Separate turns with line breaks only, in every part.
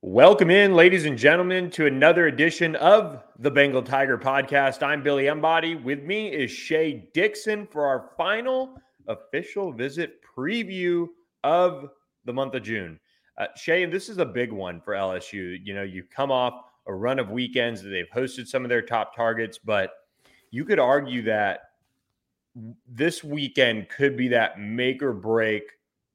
Welcome in, ladies and gentlemen, to another edition of the Bengal Tiger podcast. I'm Billy Embody. With me is Shea Dixon for our final official visit preview of the month of June. Uh, Shea, this is a big one for LSU. You know, you come off a run of weekends that they've hosted some of their top targets, but you could argue that this weekend could be that make or break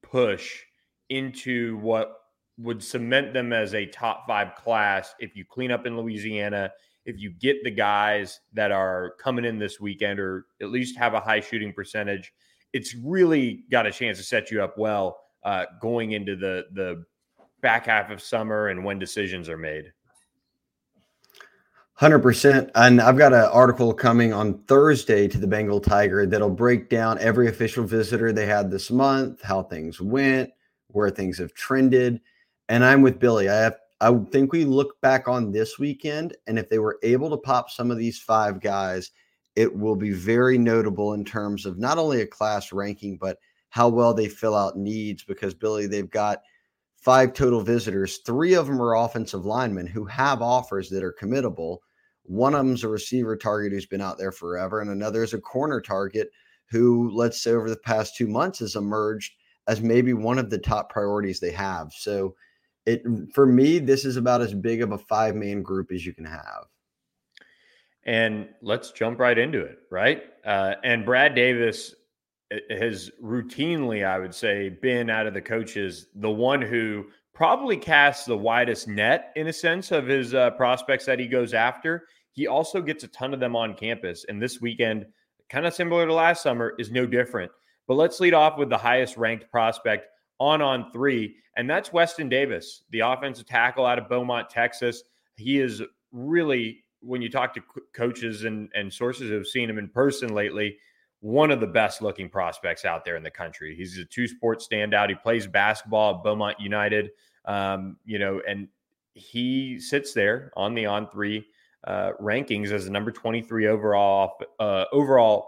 push into what would cement them as a top five class if you clean up in Louisiana, if you get the guys that are coming in this weekend or at least have a high shooting percentage. It's really got a chance to set you up well uh, going into the the back half of summer and when decisions are made.
100%. And I've got an article coming on Thursday to the Bengal Tiger that'll break down every official visitor they had this month, how things went, where things have trended and I'm with Billy. I have I think we look back on this weekend, and if they were able to pop some of these five guys, it will be very notable in terms of not only a class ranking, but how well they fill out needs. Because Billy, they've got five total visitors. Three of them are offensive linemen who have offers that are committable. One of them's a receiver target who's been out there forever, and another is a corner target who, let's say, over the past two months has emerged as maybe one of the top priorities they have. So it for me, this is about as big of a five man group as you can have.
And let's jump right into it, right? Uh, and Brad Davis has routinely, I would say, been out of the coaches the one who probably casts the widest net in a sense of his uh, prospects that he goes after. He also gets a ton of them on campus. And this weekend, kind of similar to last summer, is no different. But let's lead off with the highest ranked prospect on on three, and that's Weston Davis, the offensive tackle out of Beaumont, Texas. He is really, when you talk to coaches and, and sources who have seen him in person lately, one of the best looking prospects out there in the country. He's a two sport standout. He plays basketball at Beaumont United, um, you know, and he sits there on the on three uh, rankings as the number 23 overall uh, overall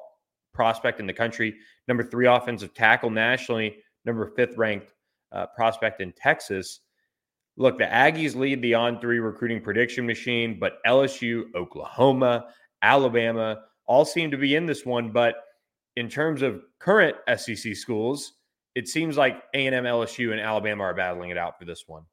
prospect in the country, number three offensive tackle nationally, number fifth ranked uh, prospect in Texas. Look, the Aggies lead the on three recruiting prediction machine, but LSU, Oklahoma, Alabama all seem to be in this one. But in terms of current SEC schools, it seems like A&M, LSU, and Alabama are battling it out for this one.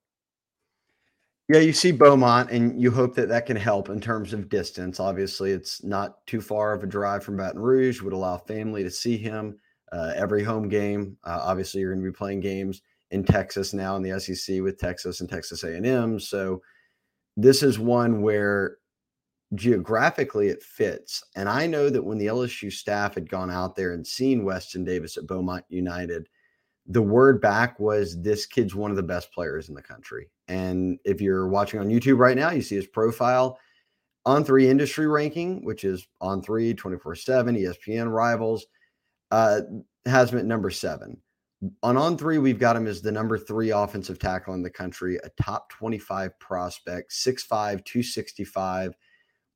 Yeah, you see Beaumont, and you hope that that can help in terms of distance. Obviously, it's not too far of a drive from Baton Rouge, would allow family to see him uh, every home game. Uh, obviously, you're going to be playing games in Texas now in the SEC with Texas and Texas A&M. So this is one where geographically it fits. And I know that when the LSU staff had gone out there and seen Weston Davis at Beaumont United, the word back was this kid's one of the best players in the country. And if you're watching on YouTube right now, you see his profile on three industry ranking, which is on three, 24 7, ESPN rivals uh, has him at number seven. On on three, we've got him as the number three offensive tackle in the country, a top 25 prospect, 6'5, 265.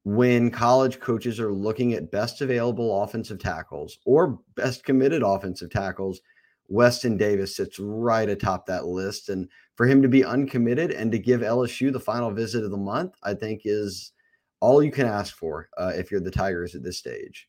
When college coaches are looking at best available offensive tackles or best committed offensive tackles, Weston Davis sits right atop that list. And for him to be uncommitted and to give LSU the final visit of the month, I think is all you can ask for uh, if you're the Tigers at this stage.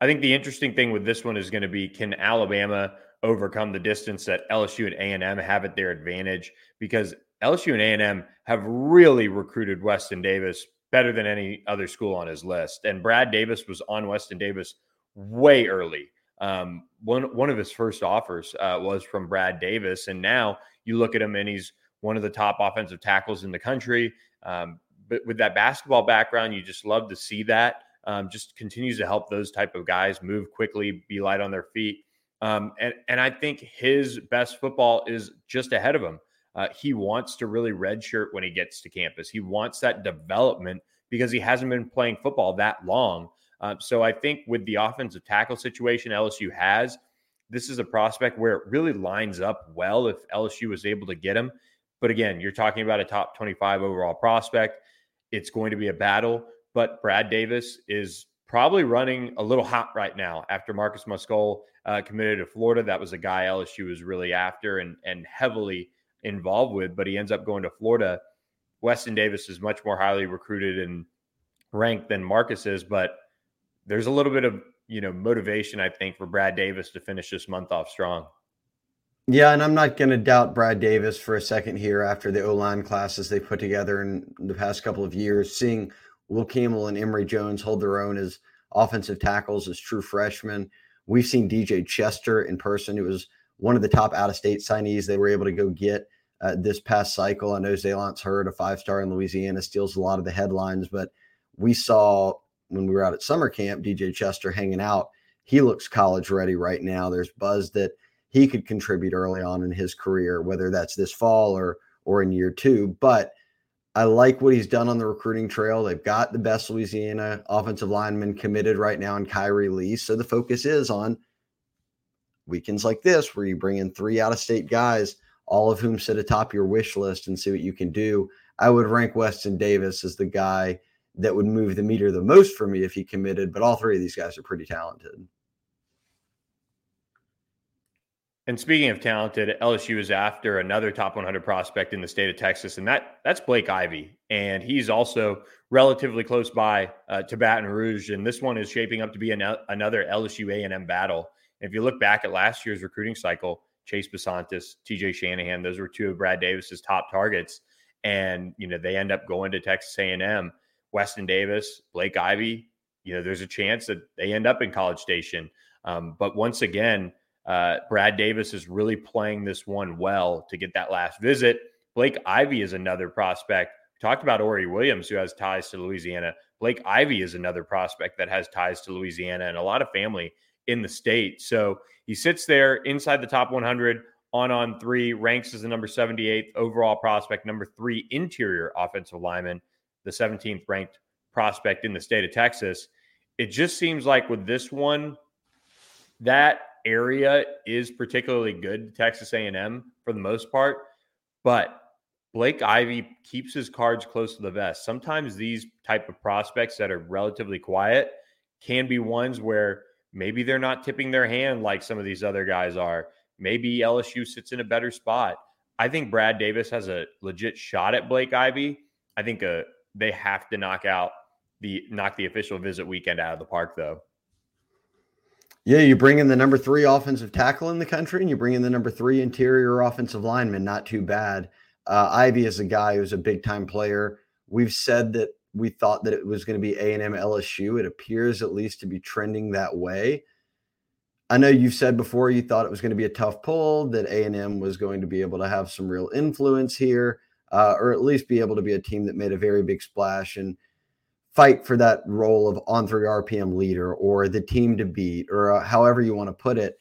I think the interesting thing with this one is going to be can Alabama overcome the distance that LSU and A&M have at their advantage because LSU and A&M have really recruited Weston Davis better than any other school on his list. And Brad Davis was on Weston Davis way early. Um, one one of his first offers uh, was from Brad Davis, and now you look at him and he's one of the top offensive tackles in the country. Um, but with that basketball background, you just love to see that. Um, just continues to help those type of guys move quickly, be light on their feet. Um, and and I think his best football is just ahead of him. Uh, he wants to really redshirt when he gets to campus. He wants that development because he hasn't been playing football that long. Uh, so I think with the offensive tackle situation LSU has, this is a prospect where it really lines up well if LSU was able to get him. But again, you're talking about a top 25 overall prospect. It's going to be a battle, but Brad Davis is probably running a little hot right now after Marcus Mascoll uh, committed to Florida. That was a guy LSU was really after and and heavily involved with, but he ends up going to Florida. Weston Davis is much more highly recruited and ranked than Marcus is, but there's a little bit of you know motivation I think for Brad Davis to finish this month off strong.
Yeah, and I'm not going to doubt Brad Davis for a second here after the O line classes they put together in the past couple of years. Seeing Will Campbell and Emery Jones hold their own as offensive tackles as true freshmen. We've seen DJ Chester in person. It was one of the top out of state signees they were able to go get uh, this past cycle. I know Zalance Heard, a five star in Louisiana, steals a lot of the headlines, but we saw when we were out at summer camp, DJ Chester hanging out. He looks college ready right now. There's buzz that he could contribute early on in his career, whether that's this fall or or in year two. But I like what he's done on the recruiting trail. They've got the best Louisiana offensive lineman committed right now in Kyrie Lee. So the focus is on weekends like this, where you bring in three out of state guys, all of whom sit atop your wish list and see what you can do. I would rank Weston Davis as the guy that would move the meter the most for me if he committed, but all three of these guys are pretty talented.
And speaking of talented, LSU is after another top 100 prospect in the state of Texas, and that that's Blake Ivy, and he's also relatively close by uh, to Baton Rouge. And this one is shaping up to be an, another LSU A&M battle. if you look back at last year's recruiting cycle, Chase Bisontis, T.J. Shanahan, those were two of Brad Davis's top targets, and you know they end up going to Texas A&M. Weston Davis, Blake Ivy, you know, there's a chance that they end up in College Station. Um, but once again uh, Brad Davis is really playing this one well to get that last visit. Blake Ivy is another prospect. We talked about Ory Williams, who has ties to Louisiana. Blake Ivy is another prospect that has ties to Louisiana and a lot of family in the state. So he sits there inside the top 100 on on three, ranks as the number 78th overall prospect, number three interior offensive lineman, the 17th ranked prospect in the state of Texas. It just seems like with this one, that area is particularly good Texas A&M for the most part, but Blake Ivy keeps his cards close to the vest. Sometimes these type of prospects that are relatively quiet can be ones where maybe they're not tipping their hand like some of these other guys are. Maybe LSU sits in a better spot. I think Brad Davis has a legit shot at Blake Ivy. I think uh, they have to knock out the knock the official visit weekend out of the park though.
Yeah, you bring in the number three offensive tackle in the country, and you bring in the number three interior offensive lineman. Not too bad. Uh, Ivy is a guy who's a big time player. We've said that we thought that it was going to be A and M LSU. It appears at least to be trending that way. I know you've said before you thought it was going to be a tough pull, that A and M was going to be able to have some real influence here, uh, or at least be able to be a team that made a very big splash. And fight for that role of on three RPM leader or the team to beat or uh, however you want to put it.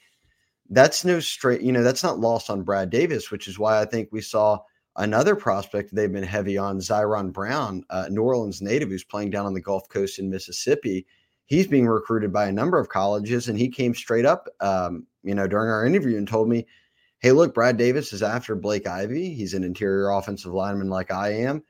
That's no straight, you know, that's not lost on Brad Davis, which is why I think we saw another prospect they've been heavy on, Ziron Brown, uh, New Orleans native who's playing down on the Gulf Coast in Mississippi. He's being recruited by a number of colleges, and he came straight up, um, you know, during our interview and told me, "Hey, look, Brad Davis is after Blake Ivy. He's an interior offensive lineman like I am.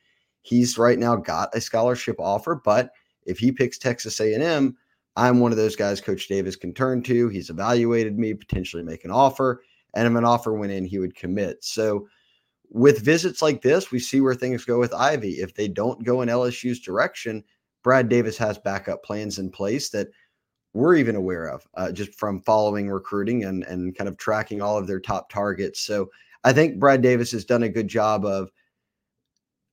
He's right now got a scholarship offer, but if he picks Texas A&M, I'm one of those guys Coach Davis can turn to. He's evaluated me, potentially make an offer, and if an offer went in, he would commit. So with visits like this, we see where things go with Ivy. If they don't go in LSU's direction, Brad Davis has backup plans in place that we're even aware of uh, just from following recruiting and and kind of tracking all of their top targets. So I think Brad Davis has done a good job of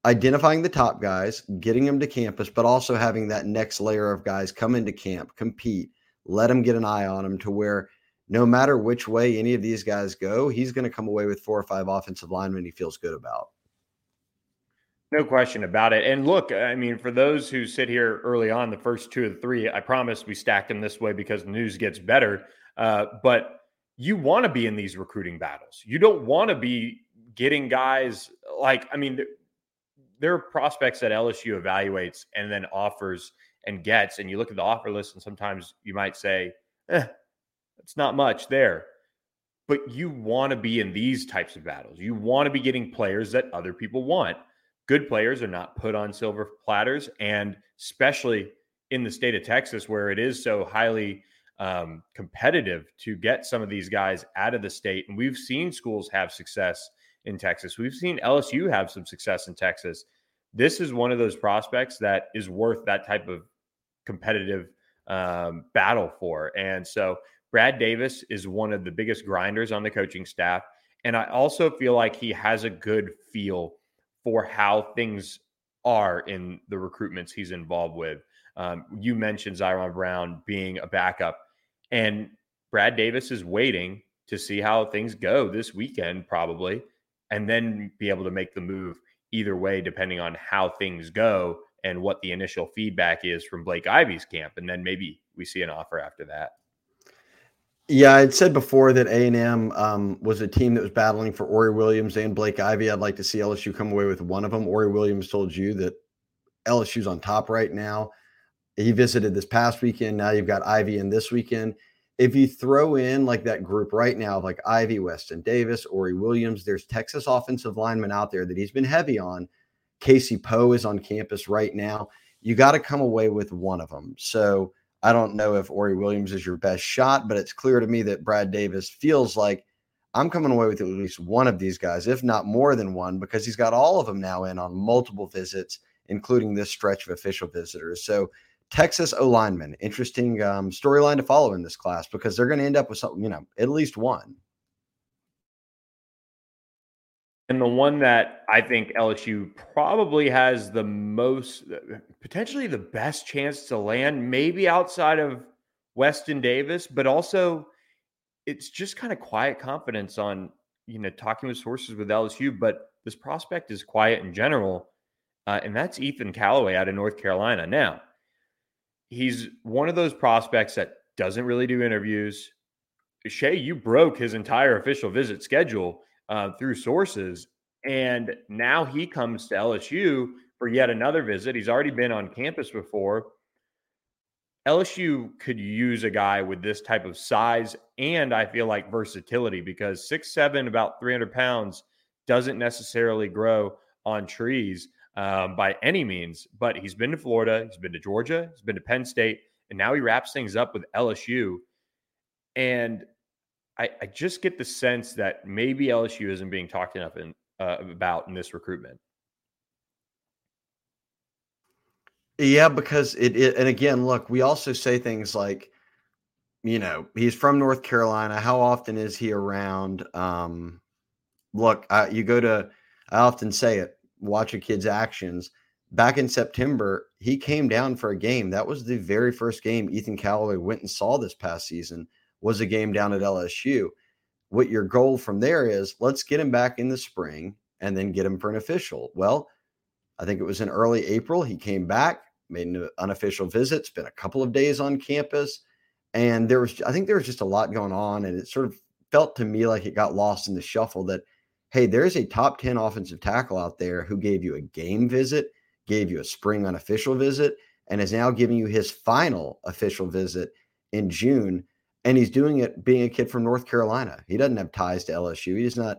identifying the top guys, getting them to campus, but also having that next layer of guys come into camp, compete, let them get an eye on them to where no matter which way any of these guys go, he's going to come away with four or five offensive linemen he feels good about.
No question about it. And look, I mean, for those who sit here early on, the first two of the three, I promise we stacked them this way because news gets better. Uh, but you want to be in these recruiting battles. You don't want to be getting guys like, I mean, there are prospects that LSU evaluates and then offers and gets. And you look at the offer list, and sometimes you might say, eh, it's not much there. But you want to be in these types of battles. You want to be getting players that other people want. Good players are not put on silver platters. And especially in the state of Texas, where it is so highly um, competitive to get some of these guys out of the state. And we've seen schools have success in Texas. We've seen LSU have some success in Texas. This is one of those prospects that is worth that type of competitive um, battle for. And so Brad Davis is one of the biggest grinders on the coaching staff. And I also feel like he has a good feel for how things are in the recruitments he's involved with. Um, you mentioned Zion Brown being a backup, and Brad Davis is waiting to see how things go this weekend, probably, and then be able to make the move either way, depending on how things go and what the initial feedback is from Blake Ivy's camp. And then maybe we see an offer after that.
Yeah, I'd said before that A and M um, was a team that was battling for Ory Williams and Blake Ivy. I'd like to see LSU come away with one of them. Ory Williams told you that LSU's on top right now. He visited this past weekend. Now you've got Ivy in this weekend. If you throw in like that group right now like Ivey, Weston Davis, Ory Williams, there's Texas offensive linemen out there that he's been heavy on. Casey Poe is on campus right now. You got to come away with one of them. So I don't know if Ory Williams is your best shot, but it's clear to me that Brad Davis feels like I'm coming away with at least one of these guys, if not more than one, because he's got all of them now in on multiple visits, including this stretch of official visitors. So Texas O lineman, interesting um, storyline to follow in this class because they're going to end up with something, you know, at least one.
And the one that I think LSU probably has the most, uh, potentially the best chance to land, maybe outside of Weston Davis, but also it's just kind of quiet confidence on, you know, talking with sources with LSU. But this prospect is quiet in general. Uh, and that's Ethan Calloway out of North Carolina. Now, he's one of those prospects that doesn't really do interviews. Shea, you broke his entire official visit schedule uh, through sources. And now he comes to LSU for yet another visit. He's already been on campus before. LSU could use a guy with this type of size and I feel like versatility because six seven, about 300 pounds, doesn't necessarily grow on trees um, by any means. But he's been to Florida, he's been to Georgia, he's been to Penn State, and now he wraps things up with LSU. And I, I just get the sense that maybe LSU isn't being talked enough in, uh, about in this recruitment.
Yeah, because it, it, and again, look, we also say things like, you know, he's from North Carolina. How often is he around? Um, look, I, you go to, I often say it, watch a kid's actions. Back in September, he came down for a game. That was the very first game Ethan Callaway went and saw this past season was a game down at LSU. What your goal from there is let's get him back in the spring and then get him for an official. Well, I think it was in early April. He came back, made an unofficial visit, spent a couple of days on campus. And there was, I think there was just a lot going on. And it sort of felt to me like it got lost in the shuffle that, hey, there's a top 10 offensive tackle out there who gave you a game visit, gave you a spring unofficial visit, and is now giving you his final official visit in June and he's doing it being a kid from North Carolina. He doesn't have ties to LSU. He's not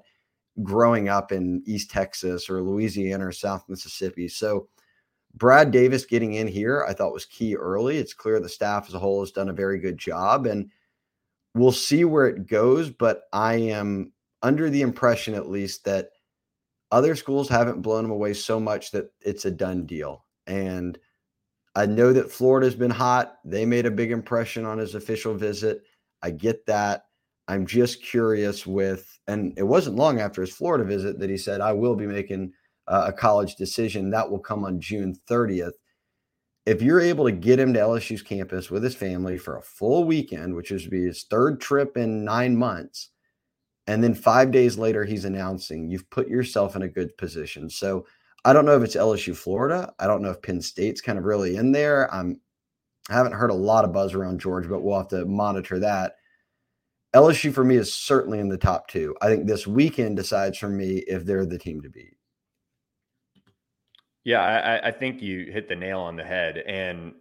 growing up in East Texas or Louisiana or South Mississippi. So Brad Davis getting in here, I thought was key early. It's clear the staff as a whole has done a very good job, and we'll see where it goes. But I am under the impression, at least, that other schools haven't blown him away so much that it's a done deal. And I know that Florida's been hot. They made a big impression on his official visit. I get that. I'm just curious with, and it wasn't long after his Florida visit that he said, I will be making a college decision. That will come on June 30th. If you're able to get him to LSU's campus with his family for a full weekend, which would be his third trip in nine months, and then five days later he's announcing, you've put yourself in a good position. So I don't know if it's LSU Florida. I don't know if Penn State's kind of really in there. I'm I haven't heard a lot of buzz around George, but we'll have to monitor that. LSU for me is certainly in the top two. I think this weekend decides for me if they're the team to beat.
Yeah, I, I think you hit the nail on the head. And,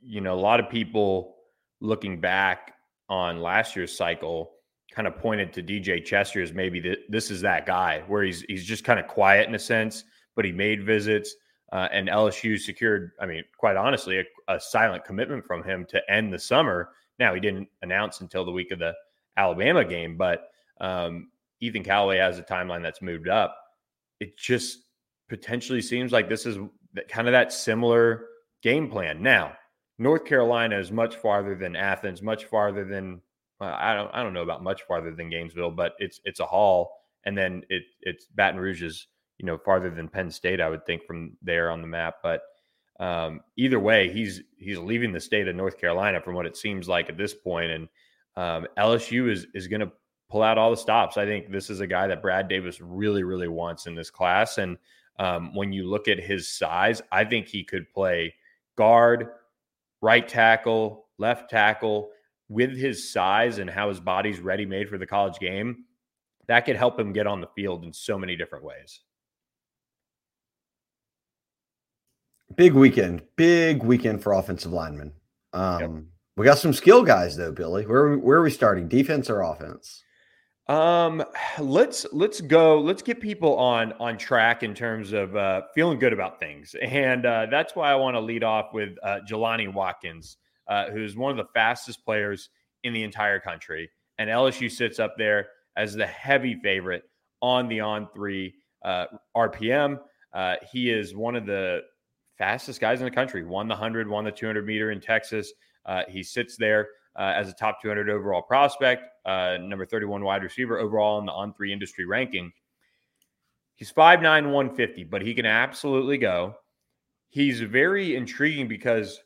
you know, a lot of people looking back on last year's cycle kind of pointed to DJ Chester as maybe the, this is that guy where he's he's just kind of quiet in a sense, but he made visits. Uh, and LSU secured, I mean, quite honestly, a, a, silent commitment from him to end the summer. Now he didn't announce until the week of the Alabama game, but um, Ethan Callaway has a timeline that's moved up. It just potentially seems like this is kind of that similar game plan. Now, North Carolina is much farther than Athens, much farther than I don't I don't know about much farther than Gainesville, but it's it's a haul, and then it it's Baton Rouge is you know farther than Penn State, I would think from there on the map, but. Um, either way, he's he's leaving the state of North Carolina from what it seems like at this point, and um, LSU is is going to pull out all the stops. I think this is a guy that Brad Davis really really wants in this class, and um, when you look at his size, I think he could play guard, right tackle, left tackle with his size and how his body's ready made for the college game. That could help him get on the field in so many different ways.
Big weekend, big weekend for offensive linemen. Um, yep. We got some skill guys though, Billy. Where where are we starting? Defense or offense?
Um, let's let's go. Let's get people on on track in terms of uh, feeling good about things, and uh, that's why I want to lead off with uh, Jelani Watkins, uh, who's one of the fastest players in the entire country, and LSU sits up there as the heavy favorite on the on three uh, RPM. Uh, he is one of the fastest guys in the country. Won the hundred, won the two hundred meter in Texas. Uh, he sits there uh, as a top 200 overall prospect, uh, number 31 wide receiver overall in the on three industry ranking. He's 5'9, 150, but he can absolutely go. He's very intriguing because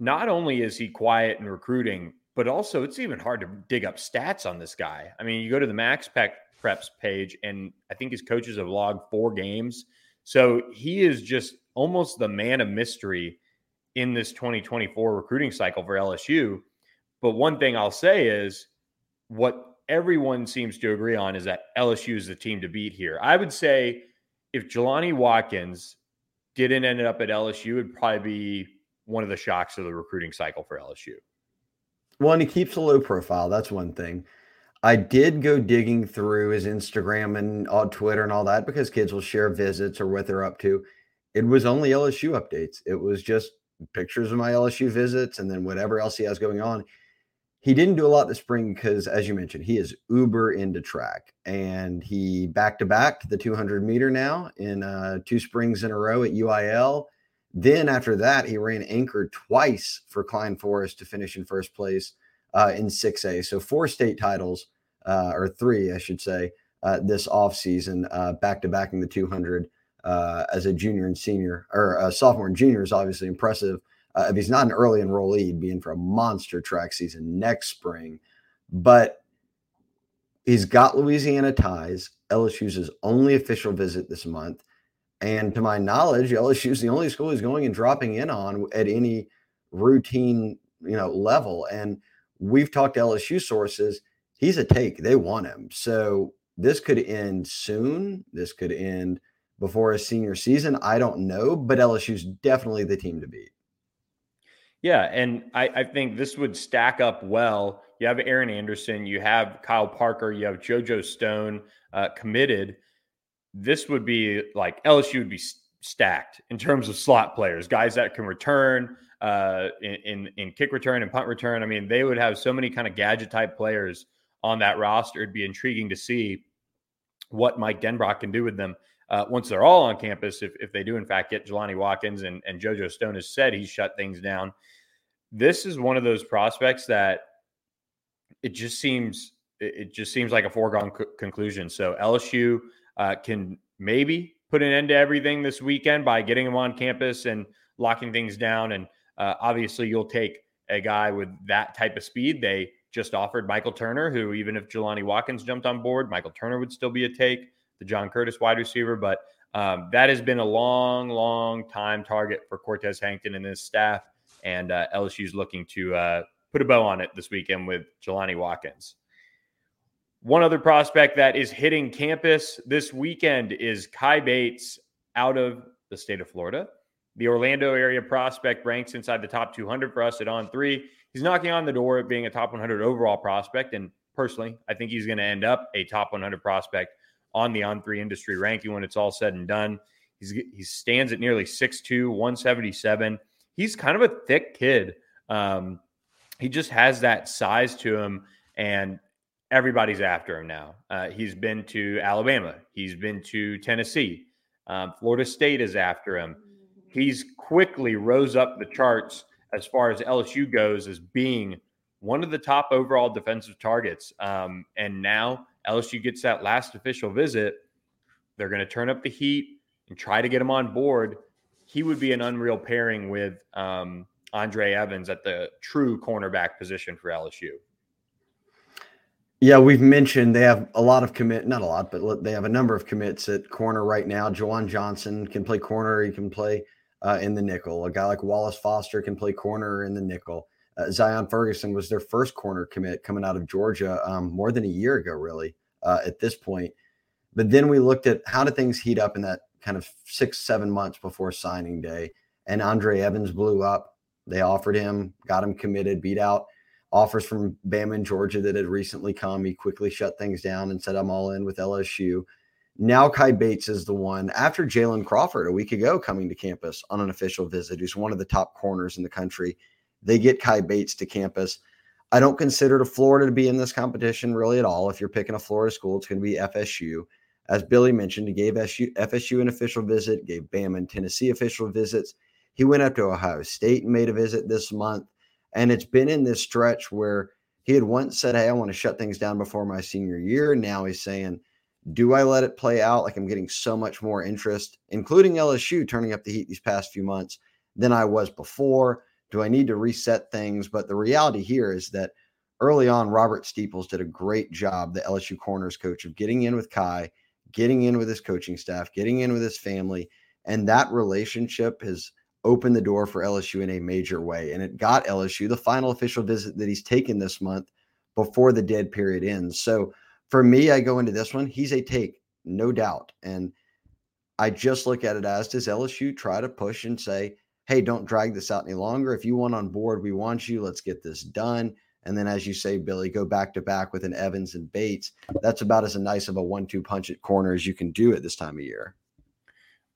not only is he quiet in recruiting, but also it's even hard to dig up stats on this guy. I mean, you go to the Max Pec Preps page, and I think his coaches have logged four games. So he is just almost the man of mystery in this 2024 recruiting cycle for LSU. But one thing I'll say is what everyone seems to agree on is that LSU is the team to beat here. I would say if Jelani Watkins didn't end up at LSU, it would probably be one of the shocks of the recruiting cycle for LSU.
Well, and he keeps a low profile. That's one thing. I did go digging through his Instagram and on Twitter and all that because kids will share visits or what they're up to. It was only LSU updates. It was just pictures of my LSU visits and then whatever else he has going on he didn't do a lot this spring because, as you mentioned, he is uber into track, and he back to back the 200 meter now in uh, two springs in a row at UIL. Then after that, he ran anchor twice for Klein Forest to finish in first place uh, in 6A. So four state titles, uh, or three, I should say, uh, this offseason, uh, back to backing the 200 uh, as a junior and senior, or sophomore and junior is obviously impressive. Uh, if he's not an early enrollee, he'd be in for a monster track season next spring. But he's got Louisiana ties. LSU's his only official visit this month. And to my knowledge, LSU's the only school he's going and dropping in on at any routine, you know, level. And we've talked to LSU sources. He's a take. They want him. So this could end soon. This could end before his senior season. I don't know, but LSU's definitely the team to beat.
Yeah, and I, I, think this would stack up well. You have Aaron Anderson, you have Kyle Parker, you have JoJo Stone uh, committed. This would be like LSU would be stacked in terms of slot players, guys that can return uh, in, in, in kick return and punt return. I mean, they would have so many kind of gadget type players on that roster. It'd be intriguing to see what Mike Denbrock can do with them. uh, once they're all on campus, if, if they do in fact get Jelani Watkins and, and JoJo Stone has said he's shut things down, this is one of those prospects that it just seems it just seems like a foregone co- conclusion. So LSU uh, can maybe put an end to everything this weekend by getting him on campus and locking things down. And uh, obviously, you'll take a guy with that type of speed. They just offered Michael Turner, who even if Jelani Watkins jumped on board, Michael Turner would still be a take. The John Curtis wide receiver, but um, that has been a long, long time target for Cortez Hankton and his staff. And uh, LSU is looking to uh, put a bow on it this weekend with Jelani Watkins. One other prospect that is hitting campus this weekend is Kai Bates out of the state of Florida. The Orlando area prospect ranks inside the top 200 for us at on three. He's knocking on the door of being a top 100 overall prospect. And personally, I think he's going to end up a top 100 prospect on the on three industry ranking when it's all said and done. He's, he stands at nearly 6'2, 177. He's kind of a thick kid. Um, he just has that size to him, and everybody's after him now. Uh, he's been to Alabama, he's been to Tennessee, um, Florida State is after him. He's quickly rose up the charts as far as LSU goes as being one of the top overall defensive targets. Um, and now LSU gets that last official visit. They're going to turn up the heat and try to get him on board. He would be an unreal pairing with um, Andre Evans at the true cornerback position for LSU.
Yeah, we've mentioned they have a lot of commit, not a lot, but they have a number of commits at corner right now. Juwan Johnson can play corner, he can play uh, in the nickel. A guy like Wallace Foster can play corner in the nickel. Uh, Zion Ferguson was their first corner commit coming out of Georgia um, more than a year ago, really, uh, at this point. But then we looked at how did things heat up in that kind of six, seven months before signing day. And Andre Evans blew up. They offered him, got him committed, beat out offers from Bama and Georgia that had recently come. He quickly shut things down and said, I'm all in with LSU. Now Kai Bates is the one after Jalen Crawford a week ago coming to campus on an official visit, who's one of the top corners in the country. They get Kai Bates to campus. I don't consider Florida to be in this competition really at all. If you're picking a Florida school, it's going to be FSU. As Billy mentioned, he gave FSU, FSU an official visit, gave Bama and Tennessee official visits. He went up to Ohio State and made a visit this month. And it's been in this stretch where he had once said, Hey, I want to shut things down before my senior year. Now he's saying, Do I let it play out? Like I'm getting so much more interest, including LSU turning up the heat these past few months than I was before. Do I need to reset things? But the reality here is that early on, Robert Steeples did a great job, the LSU corners coach, of getting in with Kai, getting in with his coaching staff, getting in with his family. And that relationship has opened the door for LSU in a major way. And it got LSU the final official visit that he's taken this month before the dead period ends. So for me, I go into this one, he's a take, no doubt. And I just look at it as does LSU try to push and say, hey, don't drag this out any longer. If you want on board, we want you. Let's get this done. And then, as you say, Billy, go back to back with an Evans and Bates. That's about as nice of a one two punch at corner as you can do at this time of year.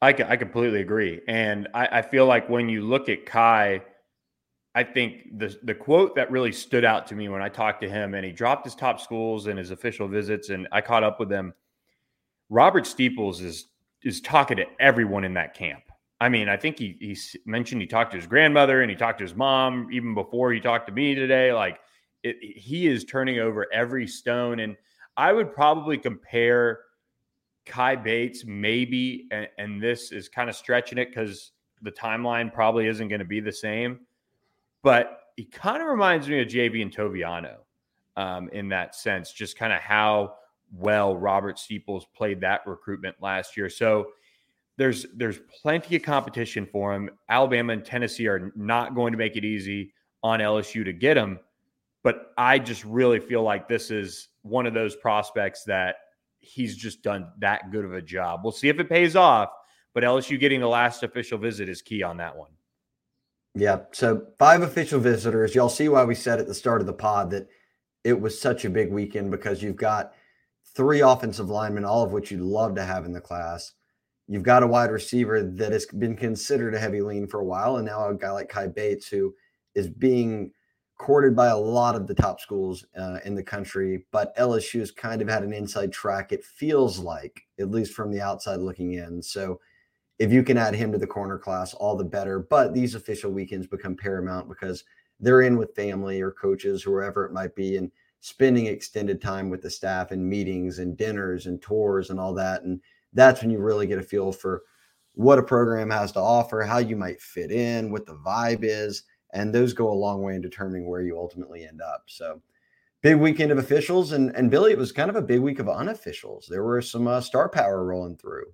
I, I completely agree. And I, I feel like when you look at Kai, I think the the quote that really stood out to me when I talked to him, and he dropped his top schools and his official visits, and I caught up with him. Robert Steeples is is talking to everyone in that camp. I mean, I think he he mentioned he talked to his grandmother and he talked to his mom even before he talked to me today. Like it, he is turning over every stone, and I would probably compare Kai Bates, maybe, and, and this is kind of stretching it because the timeline probably isn't going to be the same. But he kind of reminds me of Javien Toviano um, in that sense, just kind of how well Robert Steeples played that recruitment last year. So there's there's plenty of competition for him. Alabama and Tennessee are not going to make it easy on LSU to get him. But I just really feel like this is one of those prospects that he's just done that good of a job. We'll see if it pays off, but LSU getting the last official visit is key on that one.
Yeah. So five official visitors. Y'all see why we said at the start of the pod that it was such a big weekend because you've got three offensive linemen, all of which you'd love to have in the class. You've got a wide receiver that has been considered a heavy lean for a while, and now a guy like Kai Bates who is being courted by a lot of the top schools uh, in the country, but LSU has kind of had an inside track, it feels like, at least from the outside looking in. So if you can add him to the corner class, all the better. But these official weekends become paramount because they're in with family or coaches, whoever it might be, and spending extended time with the staff and meetings and dinners and tours and all that. And that's when you really get a feel for what a program has to offer, how you might fit in, what the vibe is and those go a long way in determining where you ultimately end up. So, big weekend of officials, and and Billy, it was kind of a big week of unofficials. There were some uh, star power rolling through.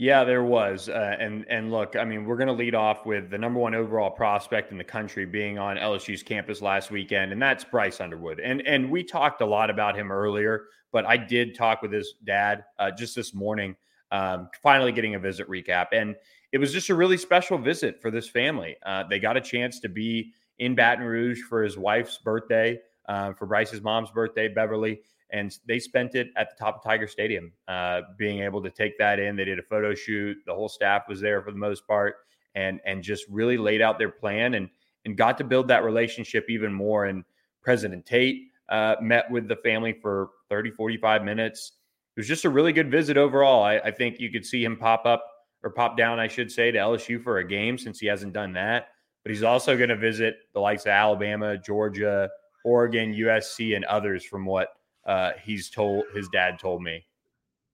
Yeah, there was, uh, and and look, I mean, we're going to lead off with the number one overall prospect in the country being on LSU's campus last weekend, and that's Bryce Underwood. And and we talked a lot about him earlier, but I did talk with his dad uh, just this morning, um, finally getting a visit recap, and it was just a really special visit for this family. Uh, they got a chance to be in Baton Rouge for his wife's birthday, uh, for Bryce's mom's birthday, Beverly, and they spent it at the top of Tiger Stadium, uh, being able to take that in. They did a photo shoot. The whole staff was there for the most part, and and just really laid out their plan and and got to build that relationship even more. And President Tate uh, met with the family for 30, 45 minutes. It was just a really good visit overall. I, I think you could see him pop up or pop down, I should say, to LSU for a game since he hasn't done that. But he's also going to visit the likes of Alabama, Georgia, Oregon, USC, and others from what uh, he's told his dad told me.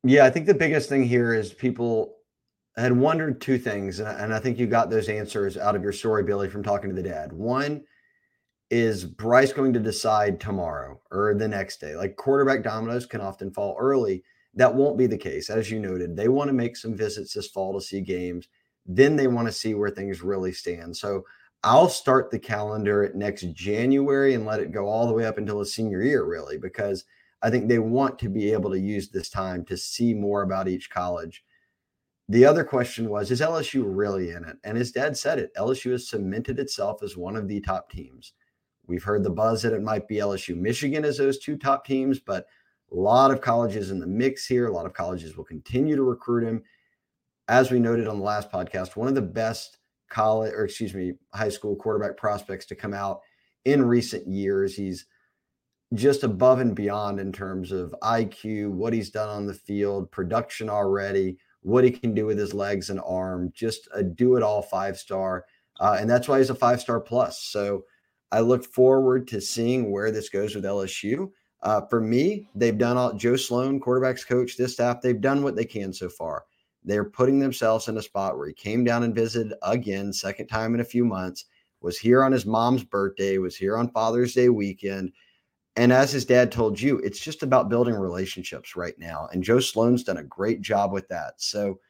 Yeah, I think the biggest thing here is people had wondered two things, and I think you got those answers out of your story, Billy, from talking to the dad. One is Bryce going to decide tomorrow or the next day? Like quarterback dominoes can often fall early. That won't be the case. As you noted, they want to make some visits this fall to see games. Then they want to see where things really stand. So I'll start the calendar at next January and let it go all the way up until the senior year, really, because I think they want to be able to use this time to see more about each college. The other question was, is LSU really in it? And his dad said it. LSU has cemented itself as one of the top teams. We've heard the buzz that it might be LSU, Michigan as those two top teams, but a lot of colleges in the mix here. A lot of colleges will continue to recruit him. As we noted on the last podcast, one of the best college, or excuse me, high school quarterback prospects to come out in recent years. He's just above and beyond in terms of IQ, what he's done on the field, production already, what he can do with his legs and arm, just a do it all five star. Uh, and that's why he's a five star plus. So I look forward to seeing where this goes with LSU. Uh, for me, they've done all Joe Sloan, quarterbacks coach, this staff, they've done what they can so far. They're putting themselves in a spot where he came down and visited again, second time in a few months, was here on his mom's birthday, was here on Father's Day weekend. And as his dad told you, it's just about building relationships right now. And Joe Sloan's done a great job with that. So,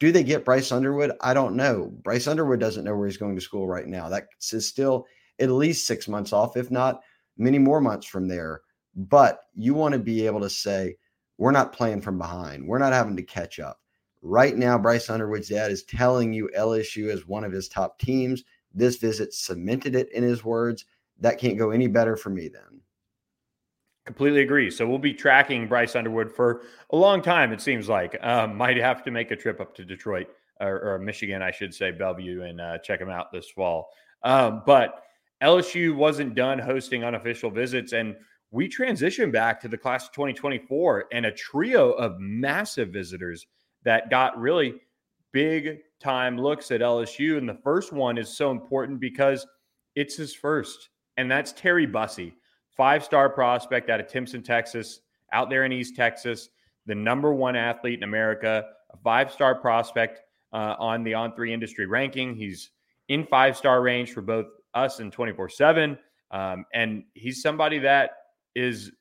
do they get Bryce Underwood? I don't know. Bryce Underwood doesn't know where he's going to school right now. That is still at least six months off, if not many more months from there. But you want to be able to say, we're not playing from behind. We're not having to catch up. Right now, Bryce Underwood's dad is telling you LSU is one of his top teams. This visit cemented it in his words. That can't go any better for me then.
Completely agree. So we'll be tracking Bryce Underwood for a long time, it seems like. Um, might have to make a trip up to Detroit or, or Michigan, I should say, Belleville, and uh, check him out this fall. Um, but LSU wasn't done hosting unofficial visits. And we transition back to the class of 2024 and a trio of massive visitors that got really big time looks at LSU. And the first one is so important because it's his first, and that's Terry Bussey, five star prospect out of Timpson, Texas, out there in East Texas, the number one athlete in America, a five star prospect uh, on the on three industry ranking. He's in five star range for both us and 24 um, 7. And he's somebody that is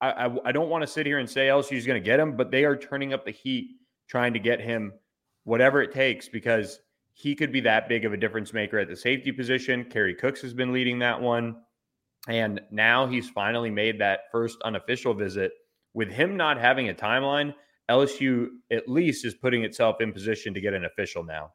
I, I, I don't want to sit here and say oh, LSU's going to get him, but they are turning up the heat trying to get him whatever it takes because he could be that big of a difference maker at the safety position. Kerry Cooks has been leading that one. And now he's finally made that first unofficial visit. With him not having a timeline, LSU at least is putting itself in position to get an official now.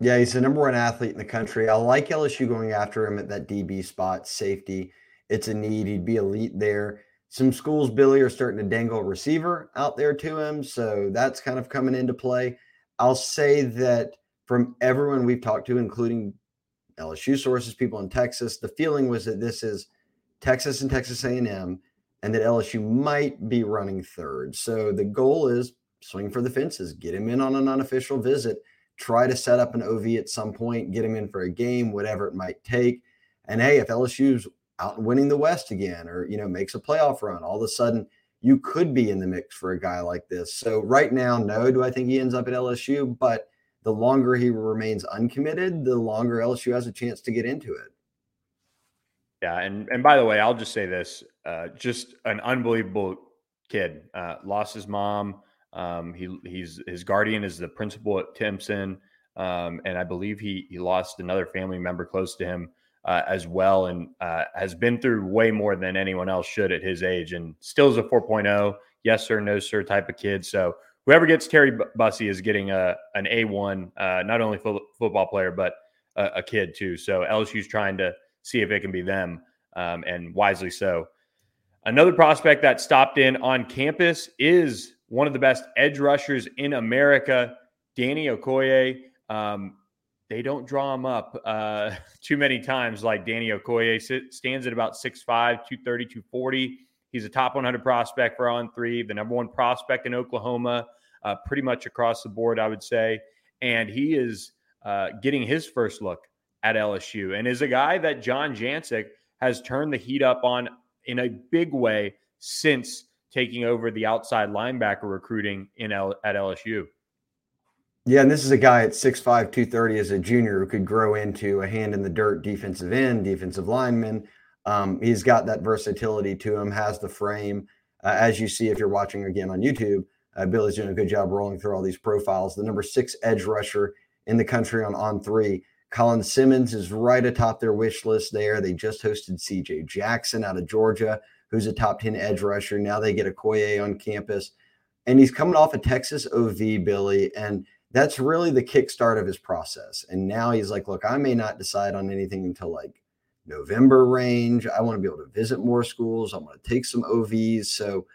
Yeah, he's the number one athlete in the country. I like LSU going after him at that DB spot, safety it's a need. He'd be elite there. Some schools, Billy, are starting to dangle a receiver out there to him. So that's kind of coming into play. I'll say that from everyone we've talked to, including LSU sources, people in Texas. The feeling was that this is Texas and Texas A&M, and that LSU might be running third. So the goal is swing for the fences, get him in on an unofficial visit, try to set up an OV at some point, get him in for a game, whatever it might take. And hey, if LSU's out and winning the West again, or you know makes a playoff run, all of a sudden you could be in the mix for a guy like this. So right now, no, do I think he ends up at LSU? But the longer he remains uncommitted, the longer LSU has a chance to get into it.
Yeah, and and by the way, I'll just say this: uh, just an unbelievable kid. Uh, lost his mom. Um, he he's his guardian is the principal at Timpson, um, and I believe he he lost another family member close to him uh, as well, and uh, has been through way more than anyone else should at his age, and still is a 4.0, yes sir, no sir type of kid. So whoever gets Terry Bussey is getting a an A1, uh, not only fo- football player but a, a, kid too. So LSU's trying to see if it can be them, um, and wisely so. Another prospect that stopped in on campus is one of the best edge rushers in America, Danny Okoye. Um, they don't draw him up uh, too many times like Danny Okoye sit, stands at about 6'5, 230, 240. He's a top 100 prospect for on three, the number one prospect in Oklahoma, uh, pretty much across the board, I would say. And he is uh, getting his first look at LSU and is a guy that John Jancek has turned the heat up on in a big way since taking over the outside linebacker recruiting in L- at LSU.
Yeah, and this is a guy at 6'5, 230 as a junior who could grow into a hand in the dirt defensive end, defensive lineman. Um, he's got that versatility to him, has the frame. Uh, as you see, if you're watching again on YouTube, uh, Billy's doing a good job rolling through all these profiles. The number six edge rusher in the country on on three. Colin Simmons is right atop their wish list there. They just hosted CJ Jackson out of Georgia, who's a top 10 edge rusher. Now they get Okoye on campus. And he's coming off a Texas OV, Billy. And that's really the kickstart of his process. And now he's like, look, I may not decide on anything until like November range. I want to be able to visit more schools. I want to take some OVs. So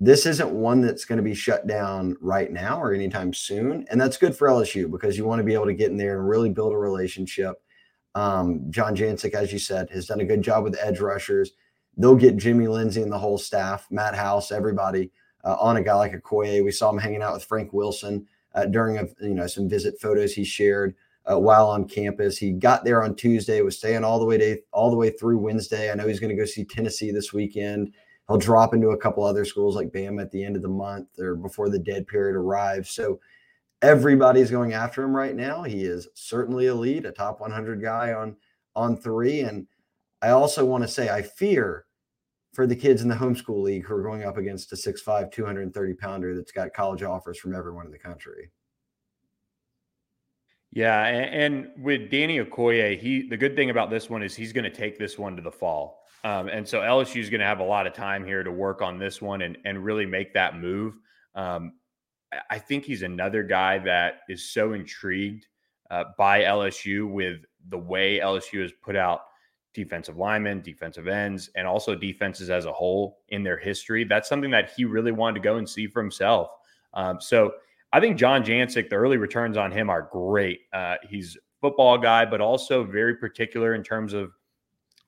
this isn't one that's going to be shut down right now or anytime soon. And that's good for LSU because you want to be able to get in there and really build a relationship. Um, John Jancek, as you said, has done a good job with edge rushers. They'll get Jimmy Lindsey and the whole staff, Matt House, everybody uh, on a guy like Okoye. We saw him hanging out with Frank Wilson uh, during a, you know some visit photos he shared uh, while on campus. He got there on Tuesday, was staying all the way to all the way through Wednesday. I know he's going to go see Tennessee this weekend. He'll drop into a couple other schools like Bam at the end of the month or before the dead period arrives. So everybody's going after him right now. He is certainly elite, a top 100 guy on on three. And I also want to say I fear for the kids in the homeschool league who are going up against a 6'5, 230 pounder that's got college offers from everyone in the country.
Yeah, and, and with Danny Okoye, he the good thing about this one is he's going to take this one to the fall, um, and so LSU is going to have a lot of time here to work on this one and and really make that move. Um, I think he's another guy that is so intrigued uh, by LSU with the way LSU has put out defensive linemen, defensive ends, and also defenses as a whole in their history. That's something that he really wanted to go and see for himself. Um, so I think John Jancek, the early returns on him are great. Uh, he's football guy, but also very particular in terms of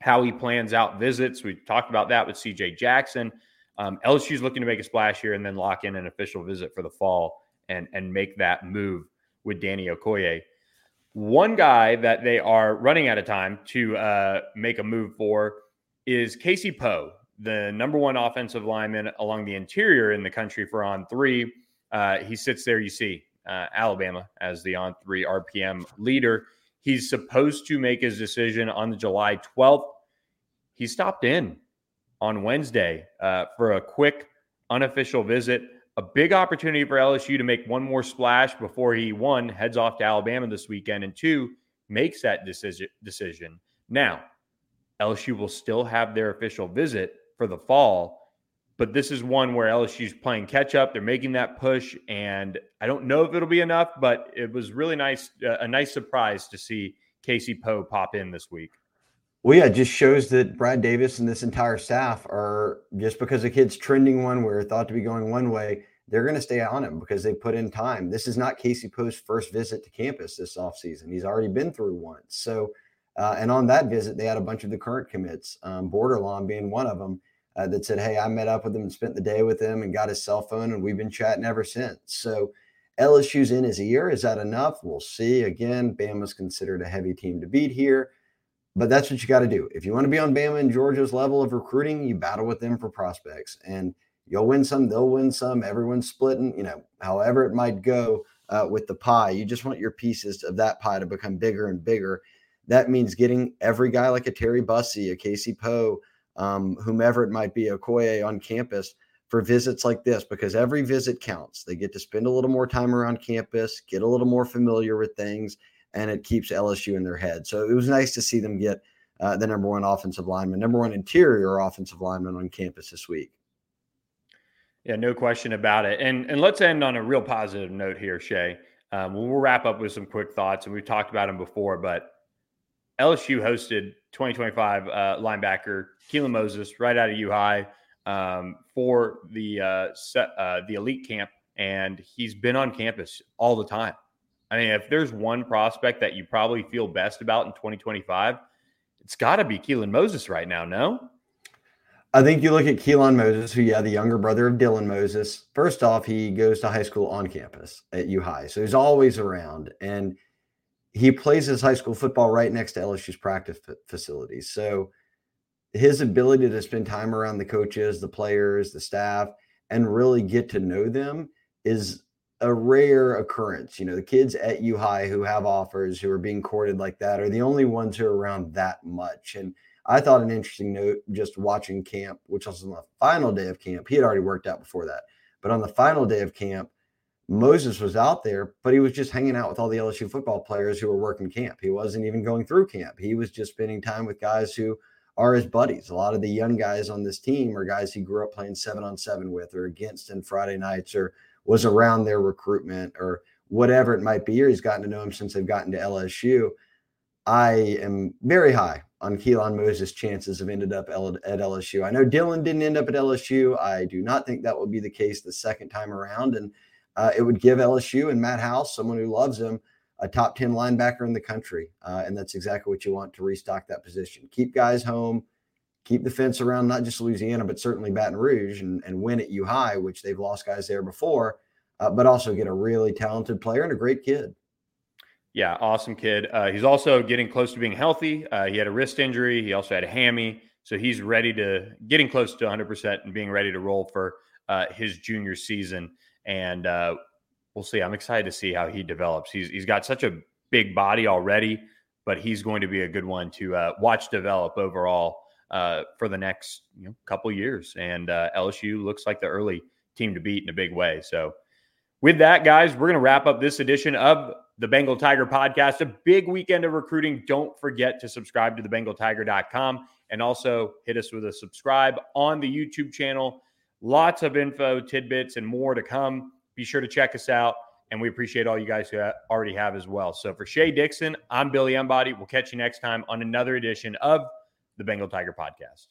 how he plans out visits. We talked about that with CJ Jackson. Um, LSU's looking to make a splash here and then lock in an official visit for the fall and and make that move with Danny Okoye. One guy that they are running out of time to uh, make a move for is Casey Poe, the number one offensive lineman along the interior in the country for on three. Uh, he sits there, you see, uh, Alabama as the on three RPM leader. He's supposed to make his decision on the July 12th. He stopped in on Wednesday uh, for a quick unofficial visit a big opportunity for LSU to make one more splash before he one heads off to Alabama this weekend and two makes that decision decision. Now, LSU will still have their official visit for the fall, but this is one where LSU's playing catch up. They're making that push, and I don't know if it'll be enough, but it was really nice, uh, a nice surprise to see Casey Poe pop in this week.
Well, yeah, it just shows that Brad Davis and this entire staff are just because a kid's trending one where thought to be going one way, they're going to stay on him because they put in time. This is not Casey Poe's first visit to campus this offseason. He's already been through once. So Uh, and on that visit, they had a bunch of the current commits, um, Borderlawn being one of them, uh, that said, Hey, I met up with him and spent the day with him and got his cell phone, and we've been chatting ever since. So LSU's in his ear. Is that enough? We'll see. Again, Bama's considered a heavy team to beat here, but that's what you got to do. If you want to be on Bama and Georgia's level of recruiting, you battle with them for prospects. And you'll win some, they'll win some. Everyone's splitting, you know, however it might go uh, with the pie. You just want your pieces of that pie to become bigger and bigger. That means getting every guy like a Terry Bussey, a Casey Poe, um, whomever it might be, a Koye on campus for visits like this because every visit counts. They get to spend a little more time around campus, get a little more familiar with things, and it keeps LSU in their head. So it was nice to see them get uh, the number one offensive lineman, number one interior offensive lineman on campus this week.
Yeah, no question about it. And and let's end on a real positive note here, Shea. Um, we'll wrap up with some quick thoughts, and we've talked about them before, but LSU hosted 2025 uh, linebacker Keelan Moses right out of U High um, for the uh, set, uh, the elite camp, and he's been on campus all the time. I mean, if there's one prospect that you probably feel best about in 2025, it's got to be Keelan Moses right now. No.
I think you look at Keelan Moses, who, yeah, the younger brother of Dylan Moses. First off, he goes to high school on campus at U High. So he's always around. And he plays his high school football right next to LSU's practice facilities. So his ability to spend time around the coaches, the players, the staff, and really get to know them is a rare occurrence. You know, the kids at U High who have offers, who are being courted like that, are the only ones who are around that much. And I thought an interesting note just watching camp, which was on the final day of camp. He had already worked out before that. But on the final day of camp, Moses was out there, but he was just hanging out with all the LSU football players who were working camp. He wasn't even going through camp. He was just spending time with guys who are his buddies. A lot of the young guys on this team are guys he grew up playing seven on seven with or against in Friday nights or was around their recruitment or whatever it might be, or he's gotten to know him since they've gotten to LSU. I am very high on Keelan Moses' chances of ended up at LSU. I know Dylan didn't end up at LSU. I do not think that will be the case the second time around. And uh, it would give LSU and Matt House, someone who loves him, a top 10 linebacker in the country. Uh, and that's exactly what you want to restock that position. Keep guys home, keep the fence around not just Louisiana, but certainly Baton Rouge and, and win at U High, which they've lost guys there before, uh, but also get a really talented player and a great kid.
Yeah, awesome kid. Uh, he's also getting close to being healthy. Uh, he had a wrist injury. He also had a hammy. So he's ready to getting close to 100% and being ready to roll for uh, his junior season. And uh, we'll see. I'm excited to see how he develops. He's, he's got such a big body already, but he's going to be a good one to uh, watch develop overall uh, for the next you know, couple years. And uh, LSU looks like the early team to beat in a big way. So, with that, guys, we're going to wrap up this edition of the Bengal Tiger podcast. A big weekend of recruiting. Don't forget to subscribe to the bengaltiger.com and also hit us with a subscribe on the YouTube channel. Lots of info, tidbits, and more to come. Be sure to check us out. And we appreciate all you guys who already have as well. So for Shea Dixon, I'm Billy Embody. We'll catch you next time on another edition of the Bengal Tiger podcast.